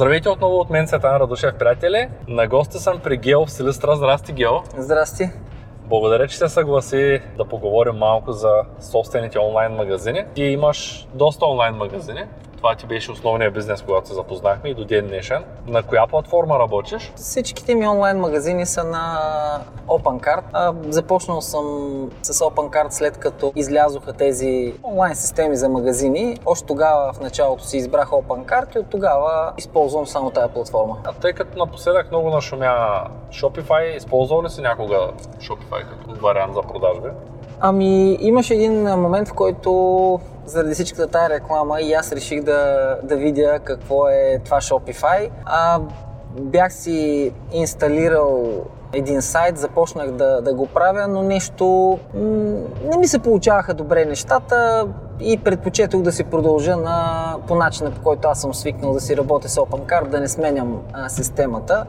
Здравейте отново от мен, Светан Радушев, приятели. На гости съм при Гео в Силистра. Здрасти, Гео. Здрасти. Благодаря, че се съгласи да поговорим малко за собствените онлайн магазини. Ти имаш доста онлайн магазини. Това ти беше основният бизнес, когато се запознахме и до ден днешен. На коя платформа работиш? Всичките ми онлайн магазини са на OpenCart. Започнал съм с OpenCart след като излязоха тези онлайн системи за магазини. Още тогава в началото си избрах OpenCart и от тогава използвам само тази платформа. А тъй като напоследък много нашумя Shopify, използвал ли си някога Shopify като вариант за продажби? Ами, имаше един момент, в който заради всичката тая реклама и аз реших да, да видя какво е това Shopify. А, бях си инсталирал един сайт, започнах да, да го правя, но нещо не ми се получаваха добре нещата и предпочетох да си продължа на, по начина по който аз съм свикнал да си работя с OpenCard, да не сменям а, системата.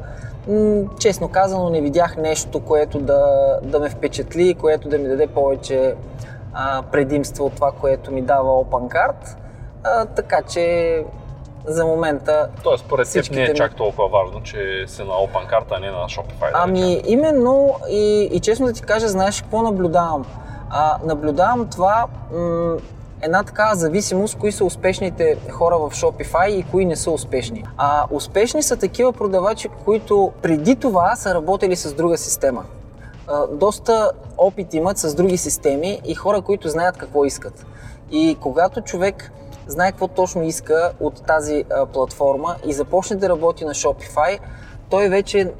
Честно казано, не видях нещо, което да, да ме впечатли, което да ми даде повече а, предимство от това, което ми дава OpenCard. А, така че за момента. Тоест, според теб не е чак толкова важно, че си на OpenCard, а не на Shopify. Ами, да именно и, и честно да ти кажа, знаеш какво наблюдавам? А, наблюдавам това м- една такава зависимост, кои са успешните хора в Shopify и кои не са успешни. А успешни са такива продавачи, които преди това са работили с друга система. Доста опит имат с други системи и хора, които знаят какво искат. И когато човек знае какво точно иска от тази платформа и започне да работи на Shopify, той вече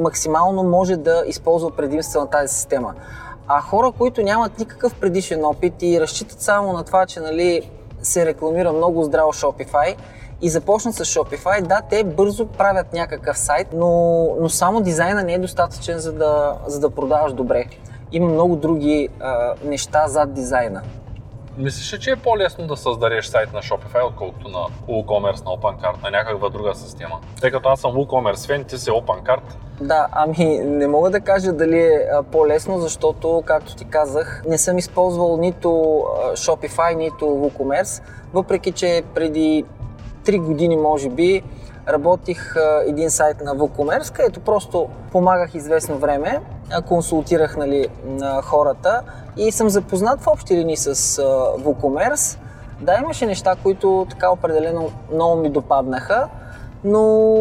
максимално може да използва предимства на тази система. А хора, които нямат никакъв предишен опит и разчитат само на това, че нали, се рекламира много здраво Shopify и започнат с Shopify, да, те бързо правят някакъв сайт, но, но само дизайна не е достатъчен за да, за да продаваш добре. Има много други а, неща зад дизайна. Мислиш ли, че е по-лесно да създадеш сайт на Shopify, отколкото на WooCommerce, на OpenCart, на някаква друга система? Тъй като аз съм WooCommerce фен, ти си OpenCart. Да, ами не мога да кажа дали е по-лесно, защото, както ти казах, не съм използвал нито Shopify, нито WooCommerce, въпреки че преди 3 години, може би, работих един сайт на WooCommerce, където просто помагах известно време, консултирах нали, на хората и съм запознат в общи линии с WooCommerce. Да, имаше неща, които така определено много ми допаднаха, но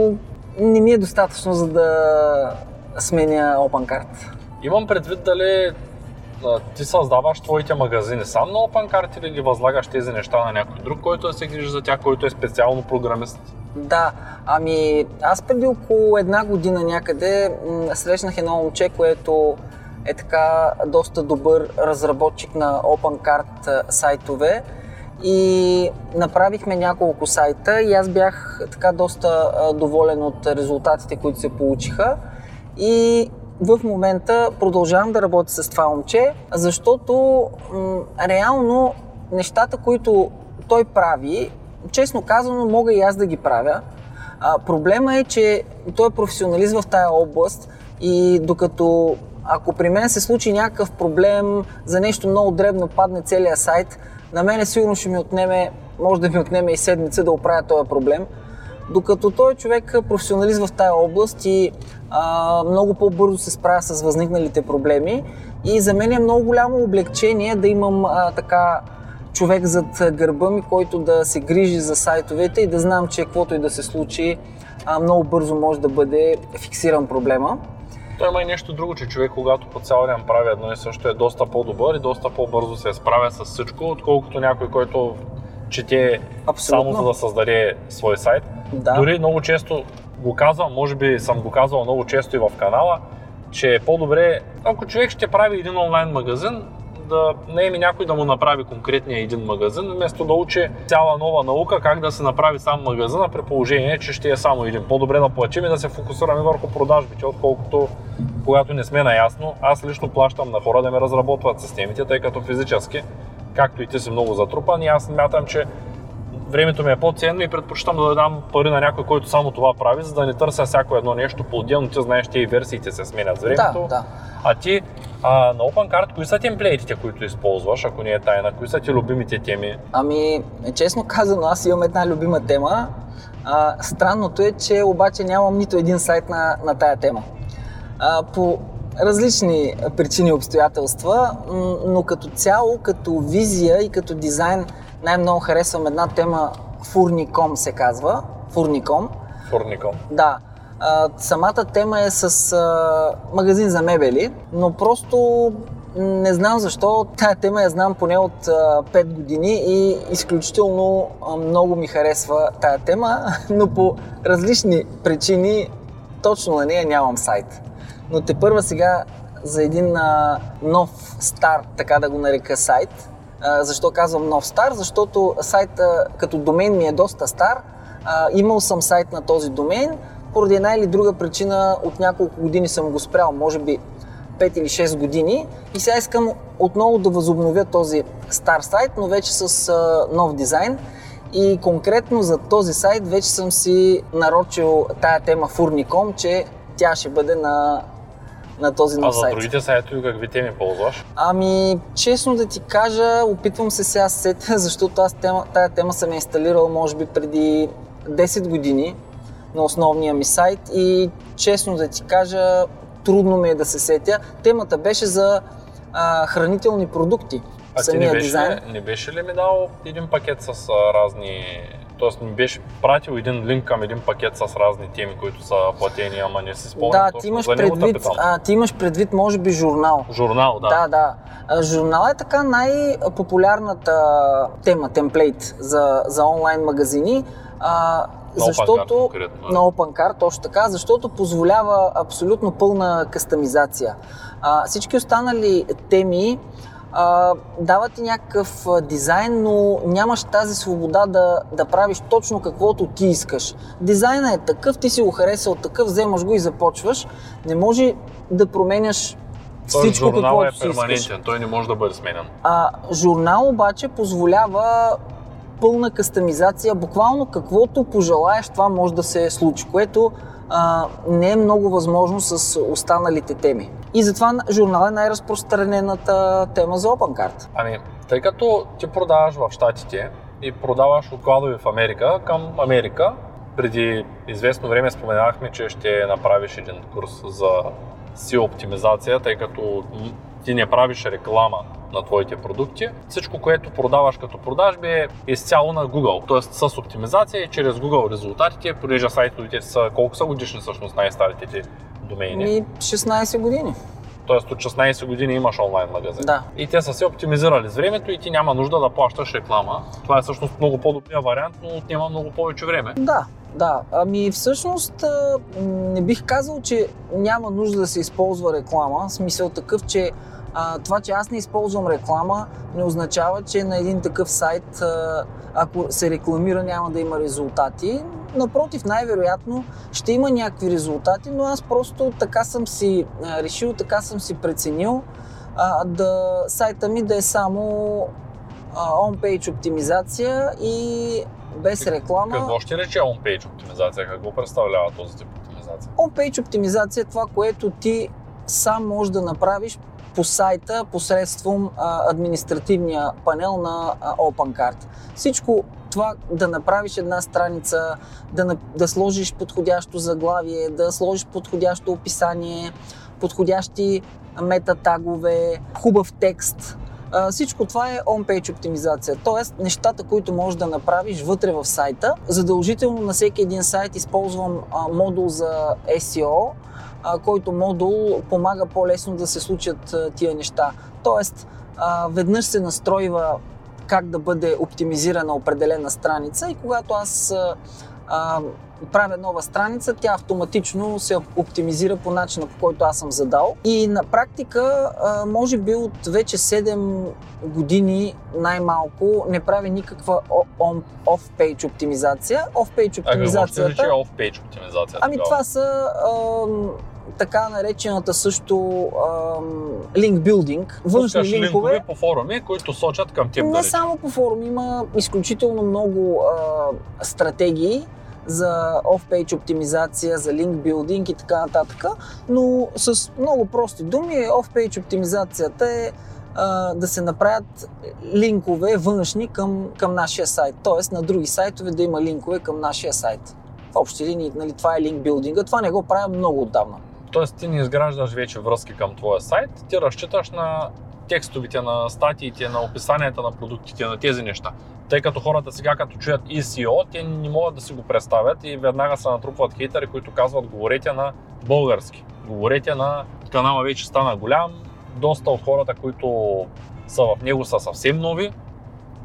не ми е достатъчно за да сменя OpenCart. Имам предвид дали ти създаваш твоите магазини сам на OpenCart или ги възлагаш тези неща на някой друг, който да се грижи за тях, който е специално програмист? Да, ами аз преди около една година някъде м- срещнах едно момче, което е така доста добър разработчик на OpenCart сайтове. И направихме няколко сайта и аз бях така доста доволен от резултатите, които се получиха. И в момента продължавам да работя с това момче, защото м- реално нещата, които той прави, честно казано, мога и аз да ги правя. А, проблема е, че той е професионалист в тая област и докато ако при мен се случи някакъв проблем за нещо много дребно, падне целият сайт, на мене сигурно ще ми отнеме, може да ми отнеме и седмица да оправя този проблем. Докато той е човек професионалист в тая област и а, много по-бързо се справя с възникналите проблеми. И за мен е много голямо облегчение да имам а, така човек зад гърба ми, който да се грижи за сайтовете и да знам, че каквото и да се случи, много бързо може да бъде фиксиран проблема. Той има и нещо друго, че човек, когато по цял ден прави едно и също, е доста по-добър и доста по-бързо се справя с всичко, отколкото някой, който чете Абсолютно. само за да създаде свой сайт. Да. Дори много често го казвам, може би съм го казвал много често и в канала, че е по-добре, ако човек ще прави един онлайн магазин, да наеме някой да му направи конкретния един магазин, вместо да учи цяла нова наука как да се направи сам магазина при положение, че ще е само един. По-добре да плачим и да се фокусираме върху продажбите, отколкото когато не сме наясно. Аз лично плащам на хора да ме разработват системите, тъй като физически, както и ти си много затрупан, и аз смятам, че времето ми е по-ценно и предпочитам да дам пари на някой, който само това прави, за да не търся всяко едно нещо по-отделно. Ти знаеш, че и версиите се сменят с времето. Да, да. А ти а, на OpenCard, кои са темплейтите, които използваш, ако не е тайна? Кои са ти любимите теми? Ами, честно казано, аз имам една любима тема. А, странното е, че обаче нямам нито един сайт на, на тая тема. А, по различни причини и обстоятелства, но като цяло, като визия и като дизайн, най-много харесвам една тема Furnicom се казва. Furnicom. Furnicom. Да. Самата тема е с а, магазин за мебели, но просто не знам защо. Тая тема я знам поне от а, 5 години и изключително а, много ми харесва тая тема, но по различни причини точно на нея нямам сайт. Но те първа сега за един а, нов стар, така да го нарека сайт. А, защо казвам нов стар? Защото сайта като домен ми е доста стар. А, имал съм сайт на този домен, поради една или друга причина от няколко години съм го спрял, може би 5 или 6 години и сега искам отново да възобновя този стар сайт, но вече с а, нов дизайн. И конкретно за този сайт вече съм си нарочил тая тема Furnicom, че тя ще бъде на, на този нов сайт. А за другите сайтове какви теми ползваш? Ами, честно да ти кажа, опитвам се сега сетя, защото аз тема, тая тема съм инсталирал може би преди 10 години на основния ми сайт и честно да ти кажа, трудно ми е да се сетя. Темата беше за а, хранителни продукти. А ти не беше, дизайн. не беше ли ми дал един пакет с а, разни Тоест ми беше пратил един линк към един пакет с разни теми, които са платени, ама не си спомням. Да, ти имаш, предвид, а, ти имаш предвид, може би, журнал. Журнал, да. Да, да. А, журнал е така най-популярната тема, темплейт за, за онлайн магазини. А, на защото OpenCard, на OpenCard, точно така, защото позволява абсолютно пълна кастомизация. А, всички останали теми а, дават ти някакъв дизайн, но нямаш тази свобода да, да правиш точно каквото ти искаш. Дизайнът е такъв, ти си го харесал такъв, вземаш го и започваш. Не може да променяш всичко, журнал е перманентен, той не може да бъде сменен. А, журнал обаче позволява пълна кастомизация, буквално каквото пожелаеш, това може да се случи, което а, не е много възможно с останалите теми. И затова журнал е най-разпространената тема за OpenCard. Ами, тъй като ти продаваш в Штатите и продаваш откладови в Америка към Америка, преди известно време споменахме, че ще направиш един курс за си оптимизация, тъй като ти не правиш реклама на твоите продукти. Всичко, което продаваш като продажби е изцяло на Google, т.е. с оптимизация и чрез Google резултатите, понеже сайтовете са колко са годишни всъщност най-старите ти домейни? Ми 16 години. Тоест от 16 години имаш онлайн магазин. Да. И те са се оптимизирали с времето и ти няма нужда да плащаш реклама. Това е всъщност много по-добрия вариант, но отнема много повече време. Да, да. Ами всъщност не бих казал, че няма нужда да се използва реклама. В смисъл такъв, че а, това, че аз не използвам реклама, не означава, че на един такъв сайт, ако се рекламира, няма да има резултати. Напротив, най-вероятно ще има някакви резултати, но аз просто така съм си решил, така съм си преценил а, да, сайта ми да е само on-page оптимизация и без реклама. Какво ще рече on-page оптимизация? Какво представлява този тип оптимизация? On-page оптимизация е това, което ти сам можеш да направиш по сайта посредством а, административния панел на а, OpenCard. Всичко това да направиш една страница, да, да сложиш подходящо заглавие, да сложиш подходящо описание, подходящи метатагове, хубав текст. А, всичко това е on-page оптимизация, т.е. нещата, които можеш да направиш вътре в сайта. Задължително на всеки един сайт използвам а, модул за SEO, който модул помага по-лесно да се случат тия неща. Тоест, веднъж се настройва как да бъде оптимизирана определена страница и когато аз правя нова страница, тя автоматично се оптимизира по начина, по който аз съм задал. И на практика, може би от вече 7 години най-малко не прави никаква off-page оптимизация. Off-page оптимизацията... А какво ще off-page оптимизация? Ами това са така наречената също линк билдинг, външни Пускаш линкове. линкове по форуми, които сочат към теб. Не да само по форум, има изключително много а, стратегии за off-page оптимизация, за линк билдинг и така нататък, но с много прости думи, off-page оптимизацията е а, да се направят линкове външни към, към нашия сайт, т.е. на други сайтове да има линкове към нашия сайт. В общи линии, нали, това е линк билдинга, това не го правя много отдавна. Тоест ти не изграждаш вече връзки към твоя сайт, ти разчиташ на текстовите, на статиите, на описанията на продуктите, на тези неща. Тъй като хората сега като чуят ECO, те не могат да си го представят и веднага се натрупват хейтери, които казват говорете на български. Говорете на канала вече стана голям, доста от хората, които са в него са съвсем нови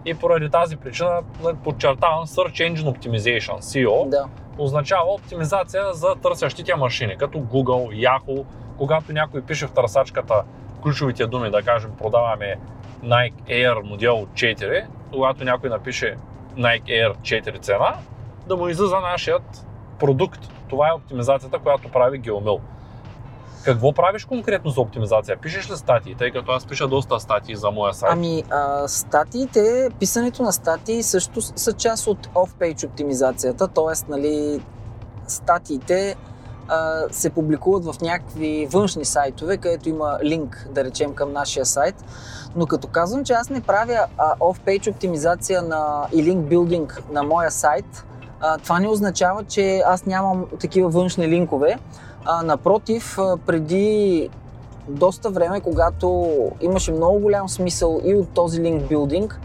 и поради тази причина нали, подчертавам Search Engine Optimization, SEO, Да. означава оптимизация за търсещите машини, като Google, Yahoo. Когато някой пише в търсачката ключовите думи, да кажем, продаваме Nike Air модел 4, когато някой напише Nike Air 4 цена, да му излиза нашият продукт. Това е оптимизацията, която прави Geomil. Какво правиш конкретно за оптимизация? Пишеш ли статии? Тъй като аз пиша доста статии за моя сайт. Ами, а, статиите, писането на статии също са част от off-page оптимизацията, т.е. Нали, статиите се публикуват в някакви външни сайтове, където има линк, да речем, към нашия сайт. Но като казвам, че аз не правя а, off-page оптимизация на, и линк билдинг на моя сайт, а, това не означава, че аз нямам такива външни линкове. А, напротив, а, преди доста време, когато имаше много голям смисъл и от този линк билдинг,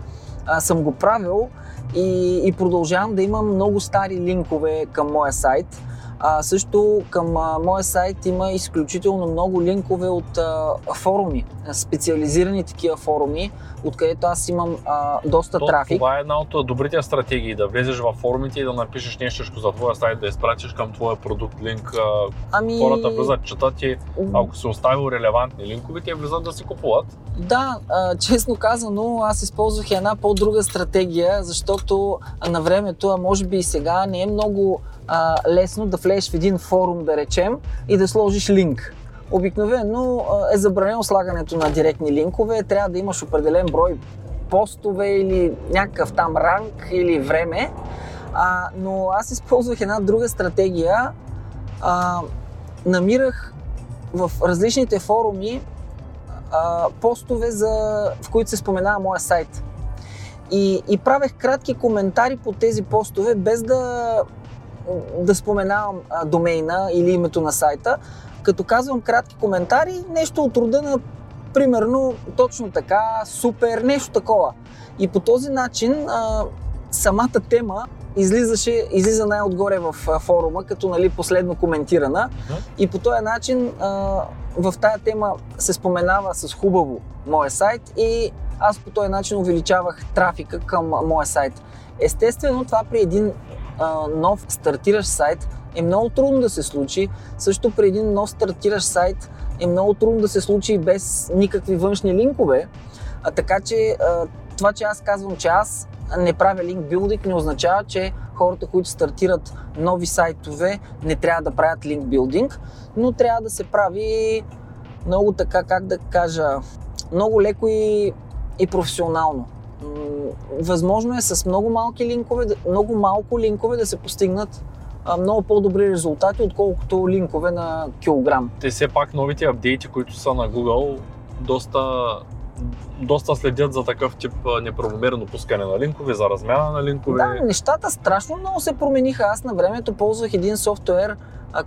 съм го правил и, и продължавам да имам много стари линкове към моя сайт. А, също към а, моя сайт има изключително много линкове от а, форуми, специализирани такива форуми, откъдето аз имам а, доста То, трафик. Това е една от добрите стратегии, да влезеш във форумите и да напишеш нещо за твоя сайт, да изпратиш към твоя продукт линк. а, Ами, Хората влизат, четат и ако си оставил релевантни линкове, те влизат да си купуват. Да, а, честно казано, аз използвах една по-друга стратегия, защото на времето, а може би и сега, не е много а, лесно да влезеш в един форум, да речем, и да сложиш линк. Обикновено е забранено слагането на директни линкове, трябва да имаш определен брой постове или някакъв там ранг или време. А, но аз използвах една друга стратегия. А, намирах в различните форуми а, постове, за, в които се споменава моя сайт. И, и правех кратки коментари по тези постове, без да, да споменавам а, домейна или името на сайта. Като казвам кратки коментари, нещо от рода на примерно точно така, супер, нещо такова. И по този начин а, самата тема излизаше, излиза най-отгоре в форума, като нали, последно коментирана. И по този начин а, в тая тема се споменава с хубаво моя сайт и аз по този начин увеличавах трафика към моя сайт. Естествено, това при един а, нов стартиращ сайт е много трудно да се случи. Също при един нов стартиращ сайт е много трудно да се случи без никакви външни линкове. А, така че а, това, че аз казвам, че аз не правя линк билдинг, не означава, че хората, които стартират нови сайтове, не трябва да правят линк билдинг, но трябва да се прави много така, как да кажа, много леко и, и професионално. Възможно е с много малки линкове, много малко линкове да се постигнат много по-добри резултати, отколкото линкове на килограм. Те все пак новите апдейти, които са на Google, доста, доста следят за такъв тип неправомерно пускане на линкове, за размяна на линкове. Да, нещата страшно много се промениха. Аз на времето ползвах един софтуер,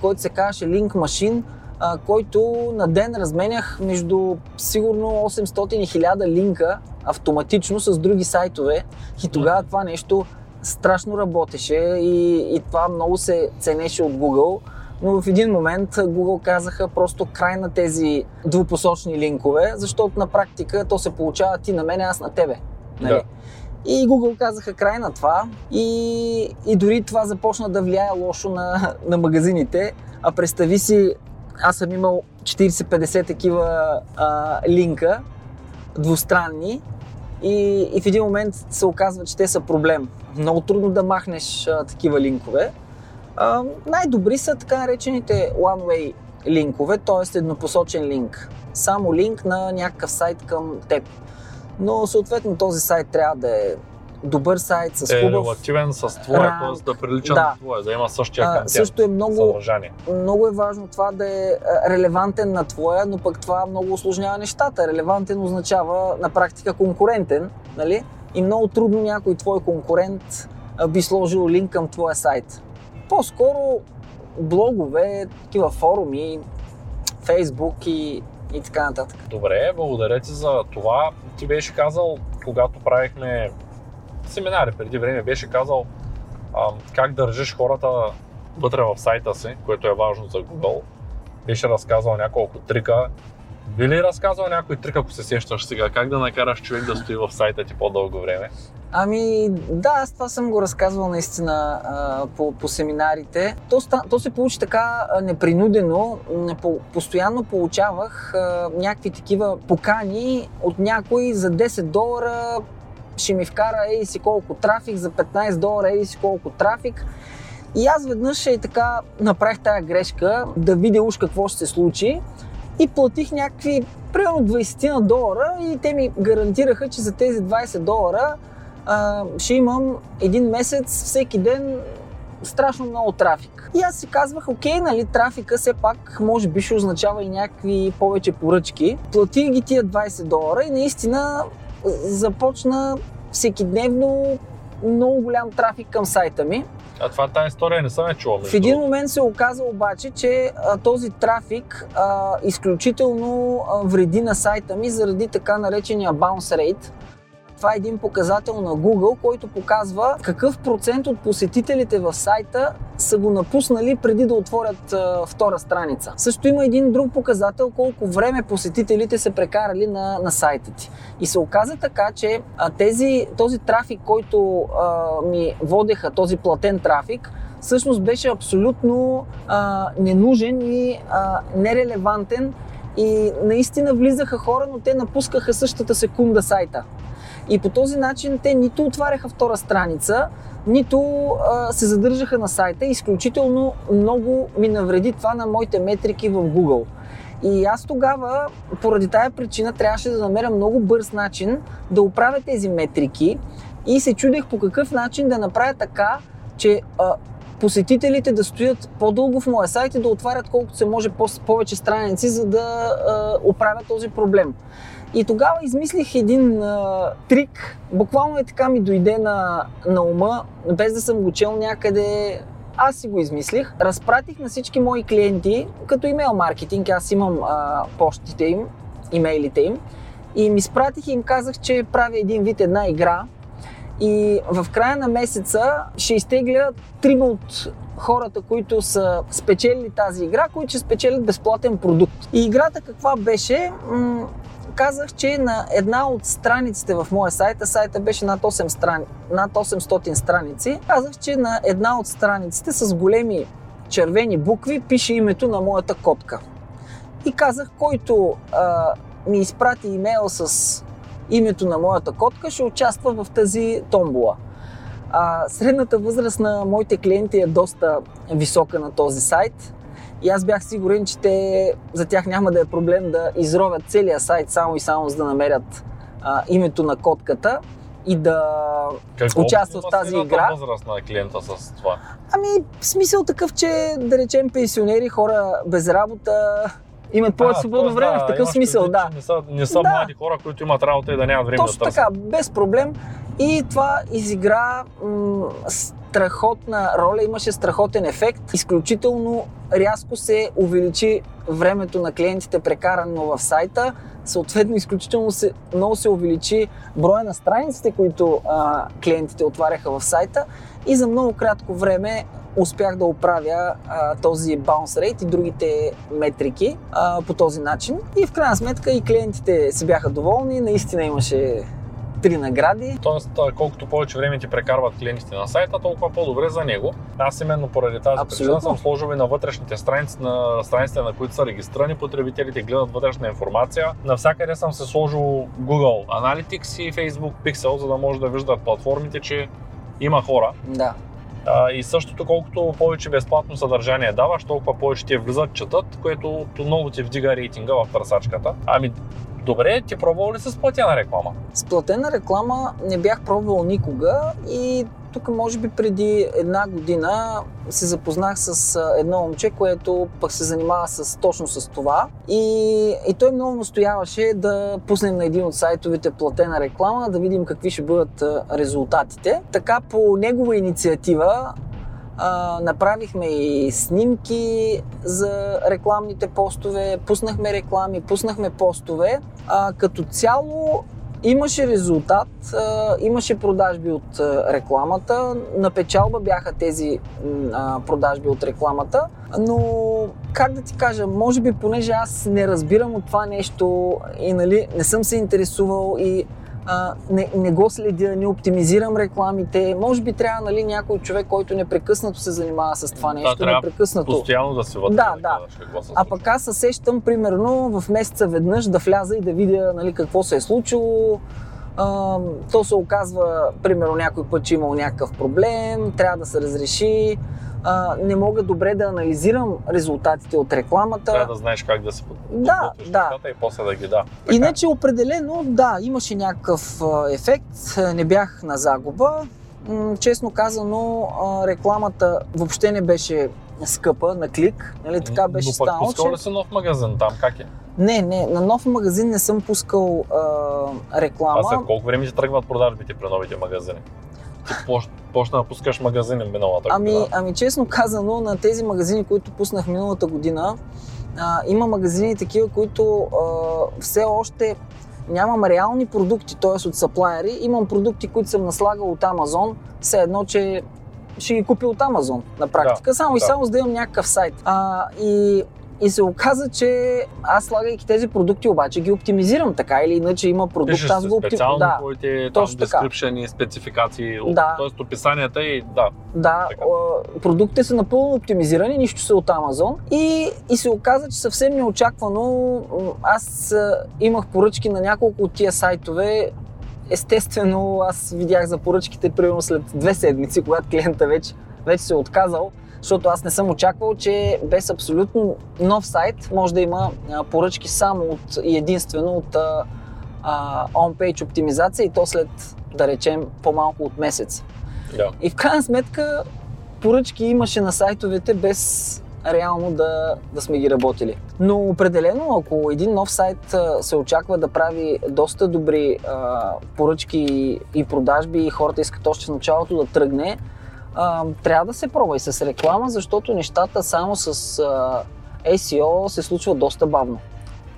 който се казваше Link Machine, а, който на ден разменях между сигурно 800 и 1000 линка автоматично с други сайтове. И тогава това нещо страшно работеше и, и това много се ценеше от Google. Но в един момент Google казаха просто край на тези двупосочни линкове, защото на практика то се получава ти на мен, аз на тебе. Нали? Да. И Google казаха край на това и, и дори това започна да влияе лошо на, на магазините. А представи си, аз съм имал 40-50 такива а, линка, двустранни, и, и в един момент се оказва, че те са проблем. Много трудно да махнеш а, такива линкове. А, най-добри са така наречените one-way линкове, т.е. еднопосочен линк. Само линк на някакъв сайт към теб. Но съответно този сайт трябва да е добър сайт с Е хубав релативен с твоя, т.е. да прилича Да. на твоя, да има същия контент, също е много, съдържание. много е важно това да е релевантен на твоя, но пък това много осложнява нещата. Релевантен означава на практика конкурентен, нали? И много трудно някой твой конкурент би сложил линк към твоя сайт. По-скоро блогове, такива форуми, Фейсбук и, и така нататък. Добре, благодаря ти за това. Ти беше казал, когато правихме семинари преди време, беше казал а, как държиш хората вътре в сайта си, което е важно за Google. Беше разказал няколко трика. Би ли разказал някой трик, ако се сещаш сега, как да накараш човек да стои в сайта ти по-дълго време? Ами да, аз това съм го разказвал наистина а, по, по семинарите. То, то се получи така а, непринудено. По, постоянно получавах а, някакви такива покани от някой за 10 долара ще ми вкара ей си колко трафик, за 15 долара ей си колко трафик. И аз веднъж и така направих тая грешка да видя уж какво ще се случи и платих някакви примерно 20 на долара и те ми гарантираха, че за тези 20 долара а, ще имам един месец всеки ден страшно много трафик. И аз си казвах, окей, нали, трафика все пак може би ще означава и някакви повече поръчки. Платих ги тия 20 долара и наистина започна всекидневно много голям трафик към сайта ми. А това тази история не съм я чувал. В един момент се оказа обаче, че а, този трафик а, изключително а, вреди на сайта ми заради така наречения bounce rate. Това е един показател на Google, който показва какъв процент от посетителите в сайта са го напуснали преди да отворят а, втора страница. Също има един друг показател, колко време посетителите са прекарали на, на сайта ти. И се оказа така, че а, тези, този трафик, който а, ми водеха, този платен трафик, всъщност беше абсолютно а, ненужен и а, нерелевантен и наистина влизаха хора, но те напускаха същата секунда сайта. И по този начин те нито отваряха втора страница, нито а, се задържаха на сайта. Изключително много ми навреди това на моите метрики в Google. И аз тогава, поради тая причина, трябваше да намеря много бърз начин да оправя тези метрики и се чудех по какъв начин да направя така, че а, посетителите да стоят по-дълго в моя сайт и да отварят колкото се може по- повече страници, за да а, оправя този проблем. И тогава измислих един а, трик, буквално е така ми дойде на, на ума, без да съм го чел някъде, аз си го измислих. Разпратих на всички мои клиенти, като имейл маркетинг, аз имам а, почтите им, имейлите им, и им изпратих и им казах, че правя един вид една игра, и в края на месеца ще изтегля трима от хората, които са спечелили тази игра, които ще спечелят безплатен продукт. И играта каква беше? Казах, че на една от страниците в моя сайт, а сайта беше над, 8 страни, над 800 страници, казах, че на една от страниците с големи червени букви пише името на моята котка. И казах, който а, ми изпрати имейл с името на моята котка, ще участва в тази томбола. А, средната възраст на моите клиенти е доста висока на този сайт. И аз бях сигурен, че те, за тях няма да е проблем да изровят целия сайт само и само за да намерят а, името на котката и да Какво участва в тази игра. възраст на клиента с това? Ами, смисъл такъв, че да речем пенсионери, хора без работа, имат повече свободно време, да, в такъв смисъл, да. Не са, не са Да. млади хора, които имат работа и да нямат време Точно да търсят. така, без проблем. И това изигра м- страхотна роля, имаше страхотен ефект. Изключително рязко се увеличи времето на клиентите прекарано в сайта. Съответно, изключително се, много се увеличи броя на страниците, които а, клиентите отваряха в сайта. И за много кратко време успях да оправя а, този bounce rate и другите метрики а, по този начин. И в крайна сметка и клиентите си бяха доволни, наистина имаше три награди. Тоест, колкото повече време ти прекарват клиентите на сайта, толкова по-добре за него. Аз именно поради тази Абсолютно. причина съм сложил и на вътрешните страници, на страниците, на които са регистрирани потребителите, гледат вътрешна информация. Навсякъде съм се сложил Google Analytics и Facebook Pixel, за да може да виждат платформите, че има хора, Да. А, и същото, колкото повече безплатно съдържание даваш, толкова повече ти влизат, четат, което много ти вдига рейтинга в търсачката. Ами, добре, ти пробвал ли с платена реклама? С платена реклама не бях пробвал никога и тук може би преди една година се запознах с едно момче, което пък се занимава с, точно с това. И, и той много настояваше да пуснем на един от сайтовете платена реклама, да видим какви ще бъдат резултатите. Така по негова инициатива а, направихме и снимки за рекламните постове, пуснахме реклами, пуснахме постове. А, като цяло Имаше резултат, имаше продажби от рекламата, на печалба бяха тези продажби от рекламата, но как да ти кажа, може би понеже аз не разбирам от това нещо и нали, не съм се интересувал и а, не, не го следя, не оптимизирам рекламите. Може би трябва нали, някой човек, който непрекъснато се занимава с това нещо. Да, непрекъснато. постоянно да се вътре. Да, да. А пък аз се сещам, примерно, в месеца веднъж да вляза и да видя нали, какво се е случило. А, то се оказва, примерно, някой път, че имал някакъв проблем, трябва да се разреши а, не мога добре да анализирам резултатите от рекламата. Трябва да знаеш как да се да, да. и после да ги да. Така. Иначе определено, да, имаше някакъв ефект, не бях на загуба. Честно казано, рекламата въобще не беше скъпа на клик, нали, така беше Но станало. пускал ли си нов магазин там, как е? Не, не, на нов магазин не съм пускал а, реклама. А след колко време ще тръгват продажбите при новите магазини? Ти почна да пускаш магазини миналата ами, година? Ами честно казано, на тези магазини, които пуснах миналата година, а, има магазини такива, които а, все още нямам реални продукти, т.е. от саплайери. Имам продукти, които съм наслагал от Амазон, все едно, че ще ги купя от Амазон на практика, да, само да. и само за да имам някакъв сайт. А, и и се оказа, че аз слагайки тези продукти обаче ги оптимизирам така или иначе има продукт, Пишеш аз го оптимизирам. Да, твоите там description и спецификации, да. т.е. описанията и да. Да, така. продуктите са напълно оптимизирани, нищо са от Amazon и, и се оказа, че съвсем неочаквано аз имах поръчки на няколко от тия сайтове, Естествено, аз видях за поръчките примерно след две седмици, когато клиента вече, вече се е отказал защото аз не съм очаквал, че без абсолютно нов сайт може да има поръчки само от, и единствено от on-page оптимизация и то след, да речем, по-малко от месец. Да. И в крайна сметка поръчки имаше на сайтовете без реално да, да сме ги работили. Но определено, ако един нов сайт се очаква да прави доста добри а, поръчки и продажби и хората искат още в началото да тръгне, а, трябва да се пробва и с реклама, защото нещата само с а, SEO се случва доста бавно.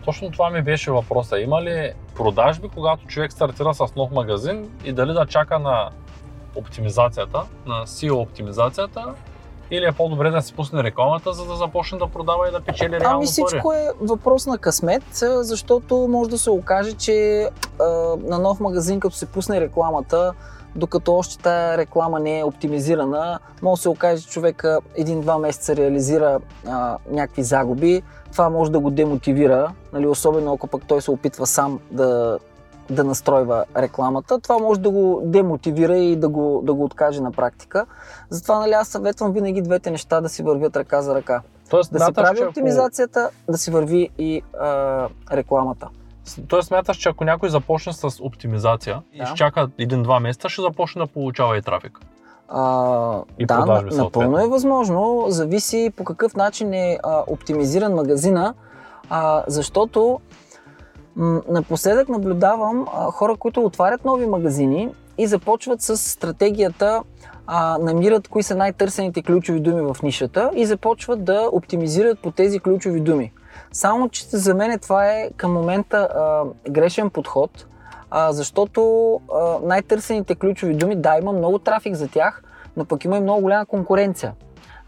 Точно това ми беше въпроса. Има ли продажби, когато човек стартира с нов магазин и дали да чака на оптимизацията, на SEO оптимизацията, или е по-добре да се пусне рекламата, за да започне да продава и да печели реално Ами всичко пари? е въпрос на късмет, защото може да се окаже, че а, на нов магазин, като се пусне рекламата, докато още тая реклама не е оптимизирана, може да се окаже, че човека един-два месеца реализира а, някакви загуби, това може да го демотивира, нали, особено ако пък той се опитва сам да, да настройва рекламата, това може да го демотивира и да го, да го откаже на практика. Затова нали, аз съветвам винаги двете неща да си вървят ръка за ръка. Тоест, да се прави оптимизацията, ако... да си върви и а, рекламата. Тоест смяташ, че ако някой започне с оптимизация да. и ще чака един-два месеца, ще започне да получава и трафик. А, и да, продажби, напълно е възможно. Зависи по какъв начин е а, оптимизиран магазина, а, защото м- напоследък наблюдавам а, хора, които отварят нови магазини и започват с стратегията а, намират кои са най-търсените ключови думи в нишата и започват да оптимизират по тези ключови думи. Само, че за мен това е към момента а, грешен подход, а, защото а, най-търсените ключови думи, да, има много трафик за тях, но пък има и много голяма конкуренция.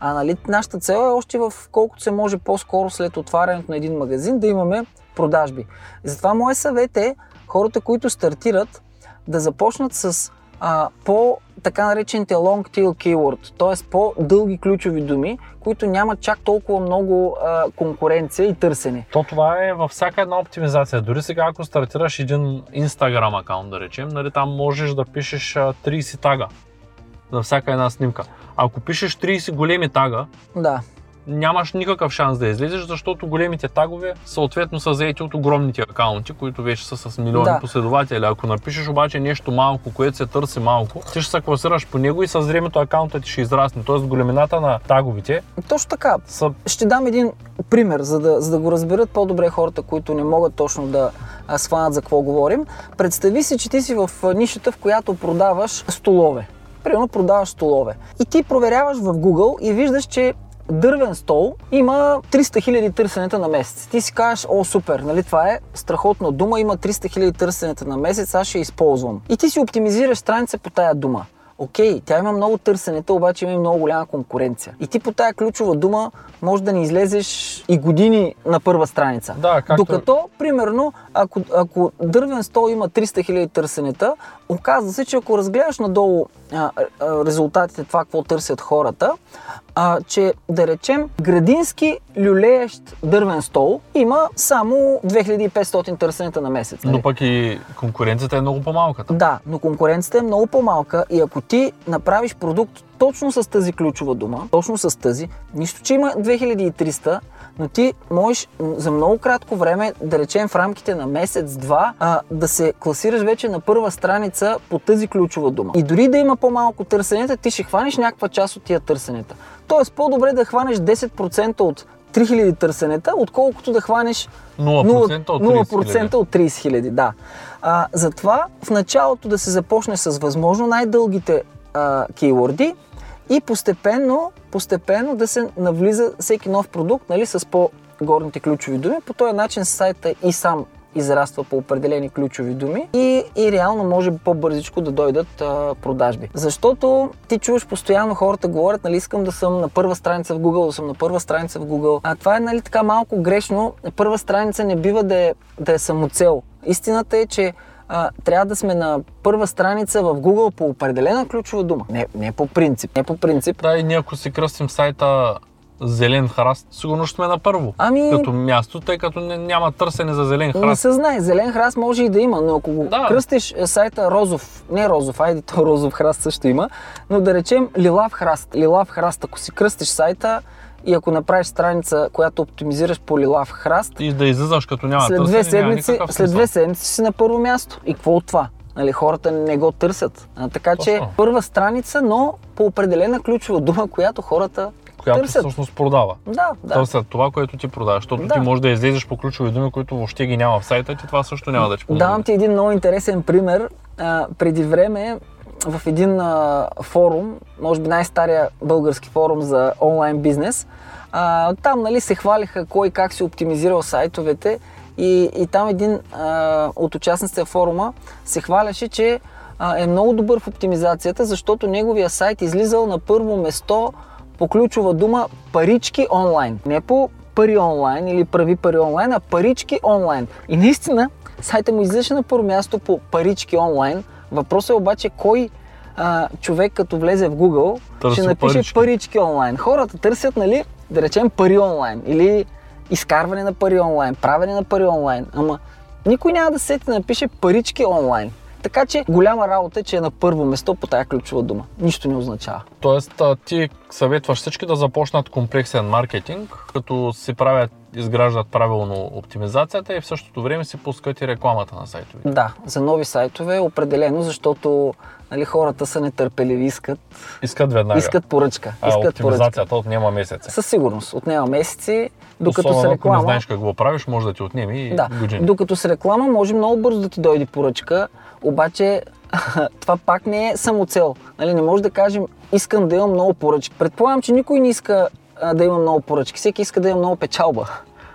А нали, нашата цел е още в колкото се може по-скоро след отварянето на един магазин да имаме продажби. Затова моят съвет е хората, които стартират, да започнат с а, по така наречените long tail keyword, т.е. по-дълги ключови думи, които нямат чак толкова много а, конкуренция и търсене. То това е във всяка една оптимизация. Дори сега, ако стартираш един Instagram акаунт, да речем, нали, там можеш да пишеш 30 тага за всяка една снимка. Ако пишеш 30 големи тага, Да. Нямаш никакъв шанс да излезеш, защото големите тагове съответно са заети от огромните акаунти, които вече са с милиони Да. последователи. Ако напишеш обаче нещо малко, което се търси малко, ти ще се класираш по него и с времето акаунтът ти ще израсне. Тоест големината на таговите Точно така. са Ще дам един пример, за да, за да го разберат по-добре хората, които не могат точно да схванат за какво говорим. Представи си, че ти си в нишата, в която продаваш столове. Примерно продаваш столове. И ти проверяваш в Google и виждаш, че дървен стол има 300 000 търсенета на месец. Ти си кажеш, о, супер, нали това е страхотна дума, има 300 000 търсенета на месец, аз ще използвам. И ти си оптимизираш страница по тая дума. Окей, тя има много търсенета, обаче има и много голяма конкуренция. И ти по тая ключова дума може да не излезеш и години на първа страница. Да, както- Докато, примерно, ако, ако дървен стол има 300 000 търсенета, оказва се, че ако разгледаш надолу а, а, резултатите, това какво търсят хората, а, че да речем градински люлеещ дървен стол има само 2500 търсенета на месец. нали? Но пък и конкуренцията е много по-малка. там. Да, но конкуренцията е много по-малка и ако ти направиш продукт точно с тази ключова дума, точно с тази, нищо, че има 2300, но ти можеш за много кратко време, да речем в рамките на месец-два, а, да се класираш вече на първа страница по тази ключова дума. И дори да има по-малко търсенета, ти ще хванеш някаква част от тия търсенета. Тоест по-добре да хванеш 10% от 3000 търсенета, отколкото да хванеш 0% от 30 0% от 30 хиляди, да. А, затова в началото да се започне с възможно най-дългите а, кейворди и постепенно, постепенно да се навлиза всеки нов продукт нали, с по-горните ключови думи. По този начин сайта и сам израства по определени ключови думи и, и реално може по-бързичко да дойдат а, продажби. Защото ти чуваш постоянно хората говорят, нали искам да съм на първа страница в Google, да съм на първа страница в Google. А това е нали така малко грешно. Първа страница не бива да е, да е самоцел. Истината е, че а, трябва да сме на първа страница в Google по определена ключова дума. Не, не по принцип. Не по принцип. Да, и ние ако си кръстим сайта Зелен храст, сигурно ще сме на първо. Ами, Като място, тъй като не- няма търсене за зелен Не храст. се знае, зелен храст може и да има, но ако го Да. кръстиш е, сайта розов, не розов, айде то розов храст също има, но да речем лилав храст, лилав храст, ако си кръстиш сайта и ако направиш страница, която оптимизираш по лилав храст, И да излизаш като няма след две седмици, след две седмици си на първо място. И какво от това? Нали, хората не го търсят. А, така че Точно. първа страница, но по определена ключова дума, която хората Която търсят. всъщност продава. Да, да. Търсят това, което ти продаваш, защото Да. ти можеш да излезеш по ключови думи, които въобще ги няма в сайта ти, това също няма да ти помогне. Давам ти един много интересен пример. А, преди време в един а, форум, може би най-стария български форум за онлайн бизнес, а, там нали, се хвалиха кой как си оптимизирал сайтовете и, и там един а, от участниците в форума се хваляше, че а, е много добър в оптимизацията, защото неговия сайт излизал на първо место по ключова дума парички онлайн. Не по пари онлайн или прави пари онлайн, а парички онлайн. И наистина сайта му излизаше на първо място по парички онлайн. Въпросът е обаче кой а, човек като влезе в Google Търси ще напише парички. парички онлайн. Хората търсят, нали, да речем пари онлайн или изкарване на пари онлайн, правене на пари онлайн. Ама никой няма да се сети да напише парички онлайн. Така че голяма работа е, че е на първо место по тая ключова дума. Нищо не означава. Тоест, ти съветваш всички да започнат комплексен маркетинг, като си правят, изграждат правилно оптимизацията и в същото време си пускат и рекламата на сайтовете. Да, за нови сайтове определено, защото нали, хората са нетърпеливи, искат, Искат веднага. искат поръчка. а Искат поръчка. оптимизацията отнема месеци. Със сигурност. Отнема месеци, докато Особено с ако не реклама... знаеш какво правиш, може да ти отнеме и Да, години. докато с реклама може много бързо да ти дойде поръчка, обаче това пак не е самоцел. Нали, не може да кажем, искам да имам много поръчки. Предполагам, че никой не иска а, да има много поръчки. Всеки иска да има много печалба.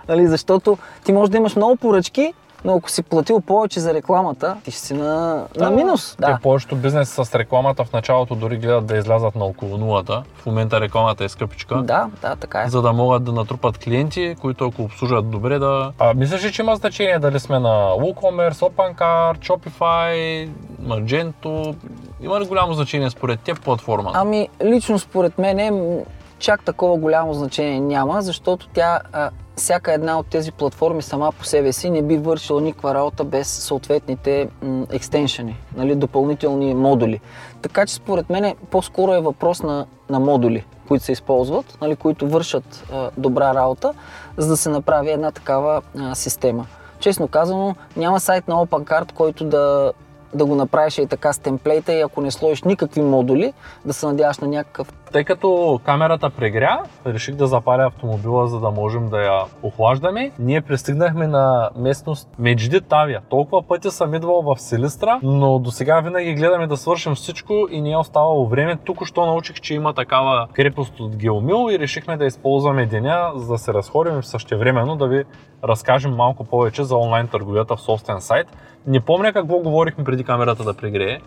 Нали, защото ти можеш да имаш много поръчки, но ако си платил повече за рекламата, ти ще си на, на минус. Те Да. повечето бизнес с рекламата в началото дори гледат да излязат на около нулата. В момента рекламата е скъпичка. да, да, така е. За да могат да натрупат клиенти, които ако обслужват добре да... А, мислиш ли, че има значение дали сме на WooCommerce, OpenCart, Shopify, Magento? Има ли голямо значение според теб платформа? Ами, лично според мен м, чак такова голямо значение няма, защото тя а, всяка една от тези платформи сама по себе си не би вършила никаква работа без съответните м- екстеншени, нали, допълнителни модули. Така че според мен по-скоро е въпрос на, на модули, които се използват, нали, които вършат а, добра работа, за да се направи една такава а, система. Честно казано, няма сайт на OpenCard, който да да го направиш и така с темплейта и ако не сложиш никакви модули, да се надяваш на някакъв. Тъй като камерата прегря, реших да запаля автомобила, за да можем да я охлаждаме. Ние пристигнахме на местност Меджди Тавия. Толкова пъти съм идвал в Силистра, но до сега винаги гледаме да свършим всичко и не е оставало време. Тук що научих, че има такава крепост от Геомил и решихме да използваме деня, за да се разходим и в същевременно да ви разкажем малко повече за онлайн търговията в собствен сайт. Не помня какво говорихме преди камерата да прегрее,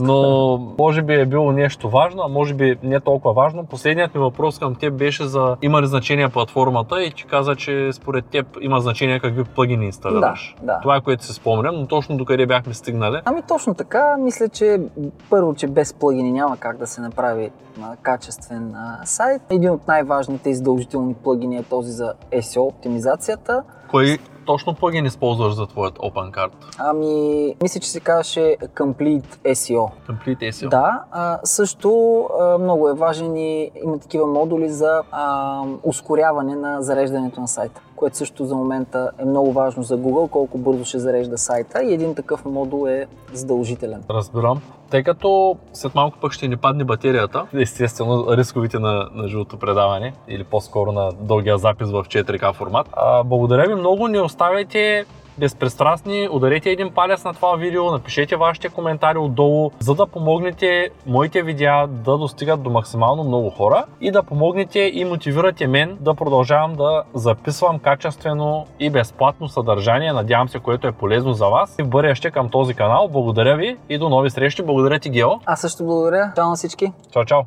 но може би е било нещо важно, а може би не толкова важно. Последният ми въпрос към теб беше за има ли значение платформата и ти каза, че според теб има значение какви плагини инсталираш. Да, да. Това е което си спомням, но точно докъде бяхме стигнали. Ами точно така, мисля, че първо, че без плагини няма как да се направи качествен сайт. Един от най-важните издължителни плагини е този за SEO оптимизацията. Кой точно плагин използваш за твоят OpenCard? Ами, мисля, че се казваше Complete SEO. Complete SEO? Да, а, също а, много е важен и има такива модули за а, ускоряване на зареждането на сайта което също за момента е много важно за Google, колко бързо ще зарежда сайта и един такъв модул е задължителен. Разбирам. Тъй като след малко пък ще ни падне батерията, естествено рисковите на, на живото предаване или по-скоро на дългия запис в 4K формат. А, благодаря ви много, не оставяйте безпристрастни, ударете един палец на това видео, напишете вашите коментари отдолу, за да помогнете моите видеа да достигат до максимално много хора и да помогнете и мотивирате мен да продължавам да записвам качествено и безплатно съдържание, надявам се, което е полезно за вас и в бъдеще към този канал. Благодаря ви и до нови срещи. Благодаря ти, Гео. Аз също благодаря. Чао на всички. Чао, чао.